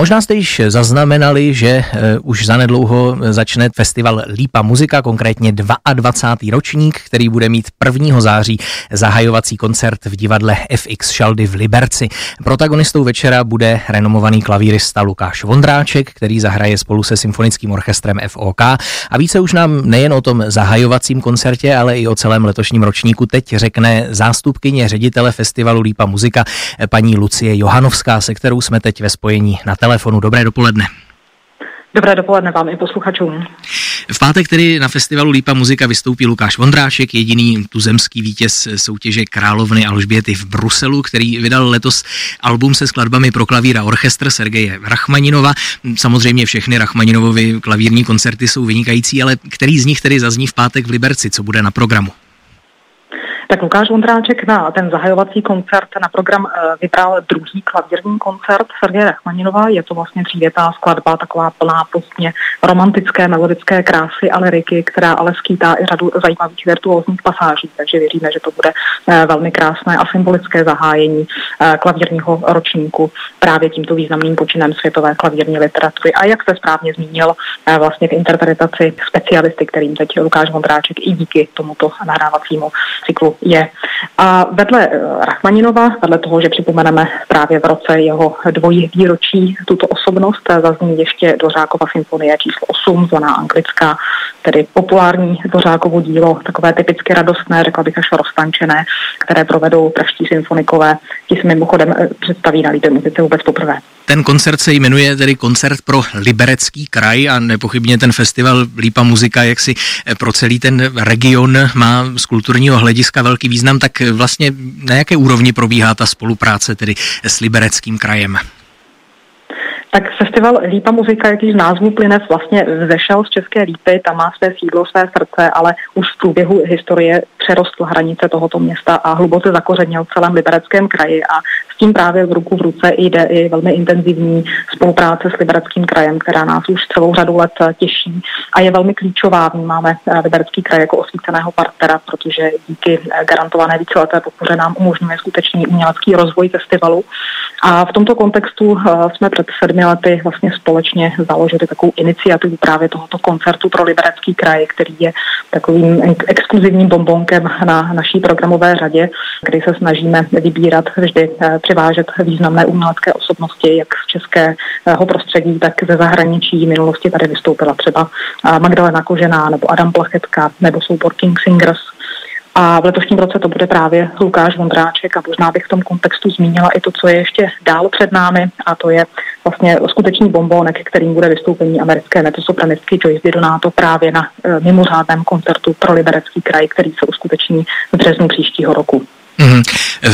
Možná jste již zaznamenali, že už zanedlouho začne festival Lípa muzika, konkrétně 22. ročník, který bude mít 1. září zahajovací koncert v divadle FX Šaldy v Liberci. Protagonistou večera bude renomovaný klavírista Lukáš Vondráček, který zahraje spolu se symfonickým orchestrem FOK. A více už nám nejen o tom zahajovacím koncertě, ale i o celém letošním ročníku teď řekne zástupkyně ředitele festivalu Lípa muzika paní Lucie Johanovská, se kterou jsme teď ve spojení na telefonu. Dobré dopoledne. Dobré dopoledne vám i posluchačům. V pátek tedy na festivalu Lípa muzika vystoupí Lukáš Vondrášek, jediný tuzemský vítěz soutěže Královny Alžběty v Bruselu, který vydal letos album se skladbami pro klavír a orchestr Sergeje Rachmaninova. Samozřejmě všechny Rachmaninovovy klavírní koncerty jsou vynikající, ale který z nich tedy zazní v pátek v Liberci, co bude na programu? Tak Lukáš Vondráček na ten zahajovací koncert na program eh, vybral druhý klavírní koncert Sergeje Rachmaninova. Je to vlastně třívětá skladba, taková plná postně romantické melodické krásy a liriky, která ale skýtá i řadu zajímavých virtuózních pasáží. Takže věříme, že to bude eh, velmi krásné a symbolické zahájení eh, klavírního ročníku právě tímto významným počinem světové klavírní literatury. A jak jste správně zmínil, vlastně v interpretaci specialisty, kterým teď Lukáš Vondráček i díky tomuto nahrávacímu cyklu je. A vedle eh, Rachmaninova, vedle toho, že připomeneme právě v roce jeho dvojí výročí tuto osobnost, eh, zazní ještě Dořákova symfonie číslo 8, zvaná anglická, tedy populární Dořákovo dílo, takové typicky radostné, řekla bych až roztančené, které provedou praští symfonikové. Ti se mimochodem eh, představí na líbě muzice vůbec poprvé. Ten koncert se jmenuje tedy koncert pro Liberecký kraj a nepochybně ten festival Lípa muzika, jak si pro celý ten region má z kulturního hlediska velký význam, tak vlastně na jaké úrovni probíhá ta spolupráce tedy s Libereckým krajem? Tak festival Lípa muzika, jaký z názvu plyne, vlastně vzešel z České Lípy, tam má své sídlo, své srdce, ale už v průběhu historie přerostl hranice tohoto města a hluboce zakořenil v celém libereckém kraji a tím právě v ruku v ruce jde i velmi intenzivní spolupráce s libereckým krajem, která nás už celou řadu let těší a je velmi klíčová. Vnímáme eh, liberecký kraj jako osvíceného partnera, protože díky eh, garantované víceleté podpoře nám umožňuje skutečný umělecký rozvoj festivalu. A v tomto kontextu eh, jsme před sedmi lety vlastně společně založili takovou iniciativu právě tohoto koncertu pro liberecký kraj, který je takovým exkluzivním bombonkem na naší programové řadě, kdy se snažíme vybírat vždy přivážet významné umělecké osobnosti, jak z českého prostředí, tak ze zahraničí. V minulosti tady vystoupila třeba Magdalena Kožená nebo Adam Plachetka nebo soubor King Singers. A v letošním roce to bude právě Lukáš Vondráček a možná bych v tom kontextu zmínila i to, co je ještě dál před námi a to je vlastně skutečný bombonek, kterým bude vystoupení americké metosopranistky Joyce Donato právě na e, mimořádném koncertu pro liberecký kraj, který se uskuteční v březnu příštího roku. Mm-hmm.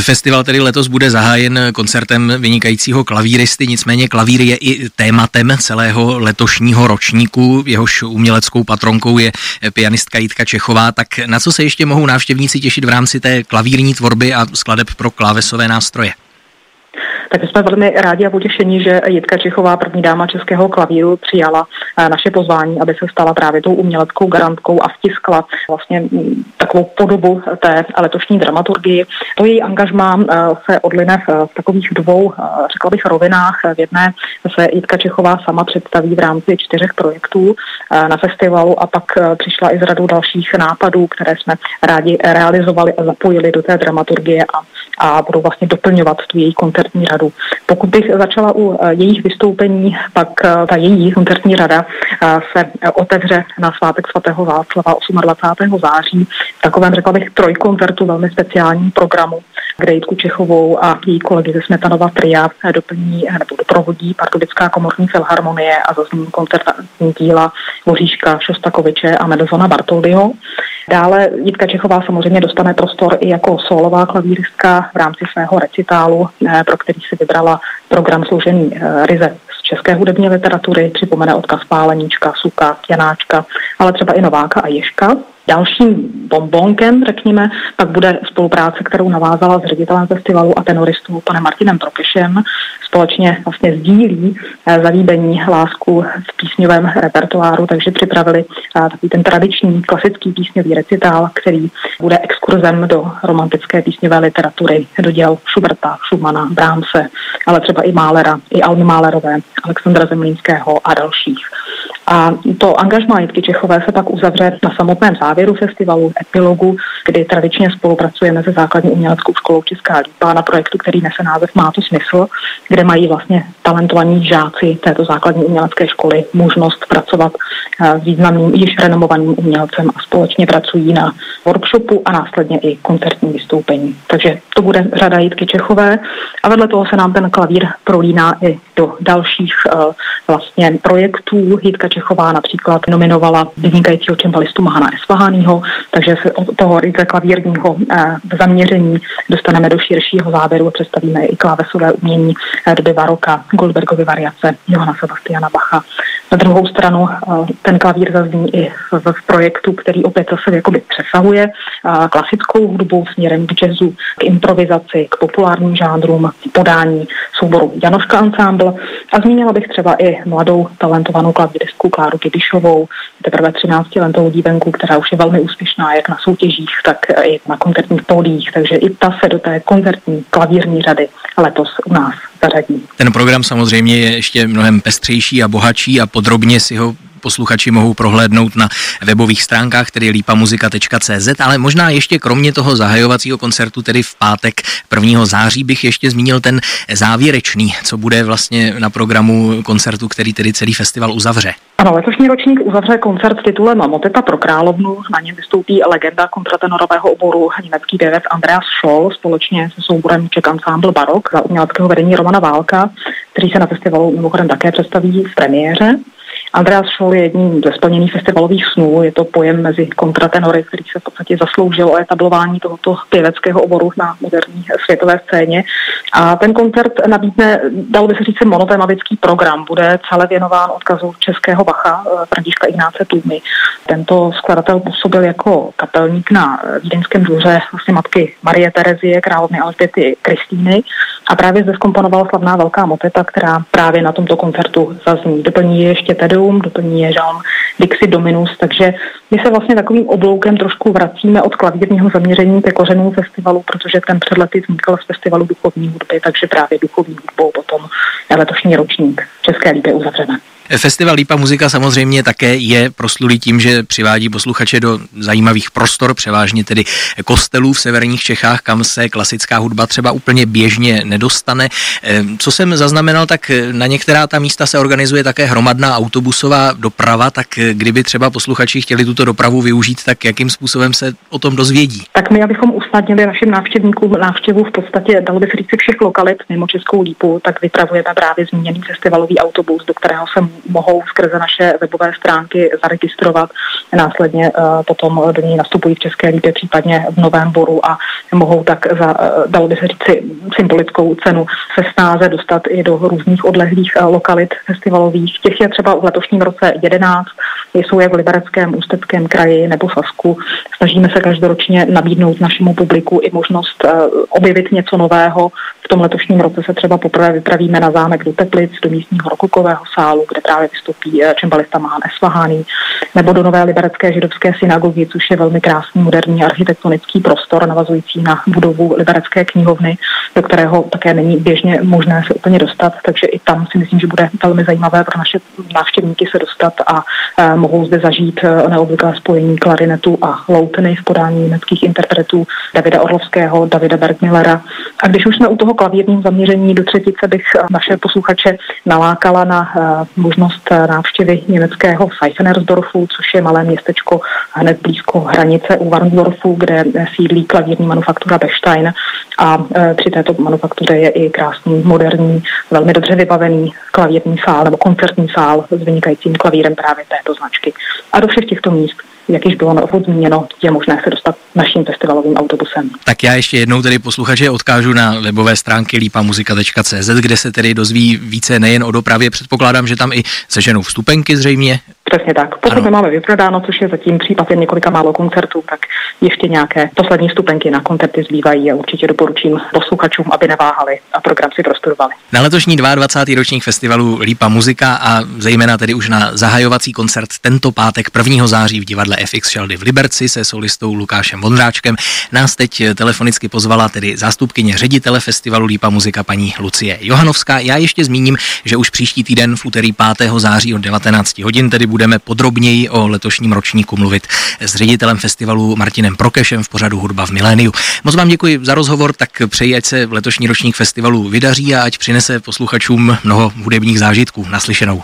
Festival tedy letos bude zahájen koncertem vynikajícího klavíristy, nicméně klavír je i tématem celého letošního ročníku. Jehož uměleckou patronkou je pianistka Jitka Čechová. Tak na co se ještě mohou návštěvníci těšit v rámci té klavírní tvorby a skladeb pro klávesové nástroje? Tak jsme velmi rádi a potěšení, že Jitka Čechová, první dáma českého klavíru, přijala eh, naše pozvání, aby se stala právě tou uměleckou garantkou a vtiskla vlastně mm, takovou podobu té letošní dramaturgii. To její angažmá eh, se odline v takových dvou, eh, řekla bych, rovinách. V jedné se Jitka Čechová sama představí v rámci čtyřech projektů na festivalu a pak přišla i z řadu dalších nápadů, které jsme rádi realizovali a zapojili do té dramaturgie a, a budou vlastně doplňovat tu její koncertní řadu. Pokud bych začala u eh, jejich vystoupení, pak eh, ta její koncertní rada eh, se otevře na svátek svatého Václava 28. září v takovém, řekla bych, trojkoncertu velmi speciálním programu, kde Jitku Čechovou a její kolegy ze Smetanova tria doplní nebo doprovodí Pardubická komorní filharmonie a zazní koncertní díla Voříška Šostakoviče a Medozona Bartoldiho. Dále Jitka Čechová samozřejmě dostane prostor i jako solová klavíristka v rámci svého recitálu, pro který si vybrala program složený eh, ryze z české hudební literatury, připomene odkaz Páleníčka, Suka, Janáčka, ale třeba i Nováka a Ješka. Dalším bombonkem, řekněme, pak bude spolupráce, kterou navázala s ředitelem festivalu a tenoristou panem Martinem Prokešem. Společně vlastně sdílí eh, zalíbení lásku v písňovém repertoáru, takže připravili eh, takový ten tradiční klasický písňový recitál, který bude exkurzem do romantické písňové literatury, do děl Schuberta, Schumana, Brahmse, ale třeba i Málera, i Almy Málerové, Alexandra Zemlínského a dalších. A to angažmá Jitky Čechové se pak uzavře na samotném závěru festivalu, epilogu, kdy tradičně spolupracujeme se základní uměleckou školou Česká lípa na projektu, který nese název Má to smysl, kde mají vlastně talentovaní žáci této základní umělecké školy možnost pracovat eh, s významným, již renomovaným umělcem a společně pracují na workshopu a následně i koncertní vystoupení. Takže to bude řada Jitky Čechové a vedle toho se nám ten klavír prolíná i do dalších uh, vlastně projektů. Jitka Čechová například nominovala vynikajícího čembalistu Mahana Esfahanýho, takže se od toho ryze klavírního uh, zaměření dostaneme do širšího záběru a představíme i klávesové umění uh, doby baroka, Goldbergovy variace, Johana Sebastiana Bacha. Na druhou stranu ten klavír zazní i v, projektu, který opět zase jakoby přesahuje klasickou hudbu směrem k jazzu, k improvizaci, k populárním žánrům, podání souboru Janoška Ensemble. A zmínila bych třeba i mladou talentovanou klavíristku Kláru Kibišovou, teprve 13 letou dívenku, která už je velmi úspěšná jak na soutěžích, tak i na koncertních pódiích, takže i ta se do té koncertní klavírní řady letos u nás zařadí. Ten program samozřejmě je ještě mnohem pestřejší a bohatší a podrobně si ho posluchači mohou prohlédnout na webových stránkách, tedy lípamuzika.cz, ale možná ještě kromě toho zahajovacího koncertu, tedy v pátek 1. září, bych ještě zmínil ten závěrečný, co bude vlastně na programu koncertu, který tedy celý festival uzavře. Ano, letošní ročník uzavře koncert s titulem Moteta pro královnu. Na něm vystoupí legenda kontratenorového oboru německý pěvec Andreas Scholl společně se souborem Czech Ensemble Barok za uměleckého vedení Romana Válka, který se na festivalu mimochodem také představí v premiéře. Andreas Scholl je jedním ze splněných festivalových snů. Je to pojem mezi kontratenory, který se v podstatě zasloužil o etablování tohoto pěveckého oboru na moderní světové scéně. A ten koncert nabídne, dalo by se říct, monotematický program. Bude celé věnován odkazu českého Bacha, eh, Františka Ignáce Tůmy. Tento skladatel působil jako kapelník na vídeňském dvoře vlastně matky Marie Terezie, královny Alžběty Kristýny a právě zde skomponoval slavná velká moteta, která právě na tomto koncertu zazní. Doplní ještě Tedeum, doplní je Jean Dixi Dominus, takže my se vlastně takovým obloukem trošku vracíme od klavírního zaměření ke kořenům festivalu, protože ten před lety vznikl z festivalu duchovní hudby, takže právě duchovní hudbou potom letošní ročník České líbě uzavřeme. Festival Lípa muzika samozřejmě také je proslulý tím, že přivádí posluchače do zajímavých prostor, převážně tedy kostelů v severních Čechách, kam se klasická hudba třeba úplně běžně nedostane. Eh, co jsem zaznamenal, tak na některá ta místa se organizuje také hromadná autobusová doprava, tak kdyby třeba posluchači chtěli tuto dopravu využít, tak jakým způsobem se o tom dozvědí? Tak my, abychom usnadnili našim návštěvníkům návštěvu v podstatě, dalo by se říct, všech lokalit mimo Českou lípu, tak vypravujeme právě zmíněný festivalový autobus, do kterého se mohou skrze naše webové stránky zaregistrovat. Následně uh, potom do ní nastupují v České lípě, případně v Novém Boru a mohou tak za, uh, dalo by se říct, symbolickou cenu se snáze dostat i do různých odlehlých uh, lokalit festivalových. Těch je třeba v letošním roce 11, jsou jak v Libereckém, Ústeckém kraji nebo Sasku. Snažíme se každoročně nabídnout našemu publiku i možnost objevit něco nového. V tom letošním roce se třeba poprvé vypravíme na zámek do Teplic, do místního rokokového sálu, kde právě vystoupí eh, čembalista Mahán Esfahány, nebo do Nové liberecké židovské synagogy, což je velmi krásný moderní architektonický prostor navazující na budovu liberecké knihovny, do kterého také není běžně možné se úplně dostat, takže i tam si myslím, že bude velmi zajímavé pro naše návštěvníky se dostat a e, mohou zde zažít e, neobvyklé spojení klarinetu a loutny v podání německých interpretů Davida Orlovského, Davida Bergmillera. A když už jsme u toho klavírním zaměření do třetice bych naše posluchače nalákala na e, možnost návštěvy německého Seifenersdorfu, což je malé městečko hned blízko hranice u Warndorfu, kde sídlí klavírní manufaktura Bechstein a při této manufaktuře je i krásný, moderní, velmi dobře vybavený klavírní sál nebo koncertní sál s vynikajícím klavírem právě této značky. A do všech těchto míst jak již bylo na zmíněno, je možné se dostat naším festivalovým autobusem. Tak já ještě jednou tedy posluchače odkážu na webové stránky lípamuzika.cz, kde se tedy dozví více nejen o dopravě. Předpokládám, že tam i seženou vstupenky zřejmě. Přesně tak. Pokud nemáme vyprodáno, což je zatím případ jen několika málo koncertů, tak ještě nějaké poslední stupenky na koncerty zbývají a určitě doporučím posluchačům, aby neváhali a program si prostudovali. Na letošní 22. ročník festivalu Lípa muzika a zejména tedy už na zahajovací koncert tento pátek 1. září v divadle FX Šaldy v Liberci se solistou Lukášem Vondráčkem nás teď telefonicky pozvala tedy zástupkyně ředitele festivalu Lípa muzika paní Lucie Johanovská. Já ještě zmíním, že už příští týden v úterý 5. září od 19 hodin tedy budeme podrobněji o letošním ročníku mluvit s ředitelem festivalu Martinem Prokešem v pořadu Hudba v miléniu. Moc vám děkuji za rozhovor, tak přeji, ať se letošní ročník festivalu vydaří a ať přinese posluchačům mnoho hudebních zážitků. Naslyšenou.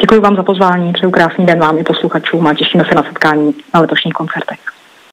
Děkuji vám za pozvání, přeju krásný den vám i posluchačům a těšíme se na setkání na letošních koncertech.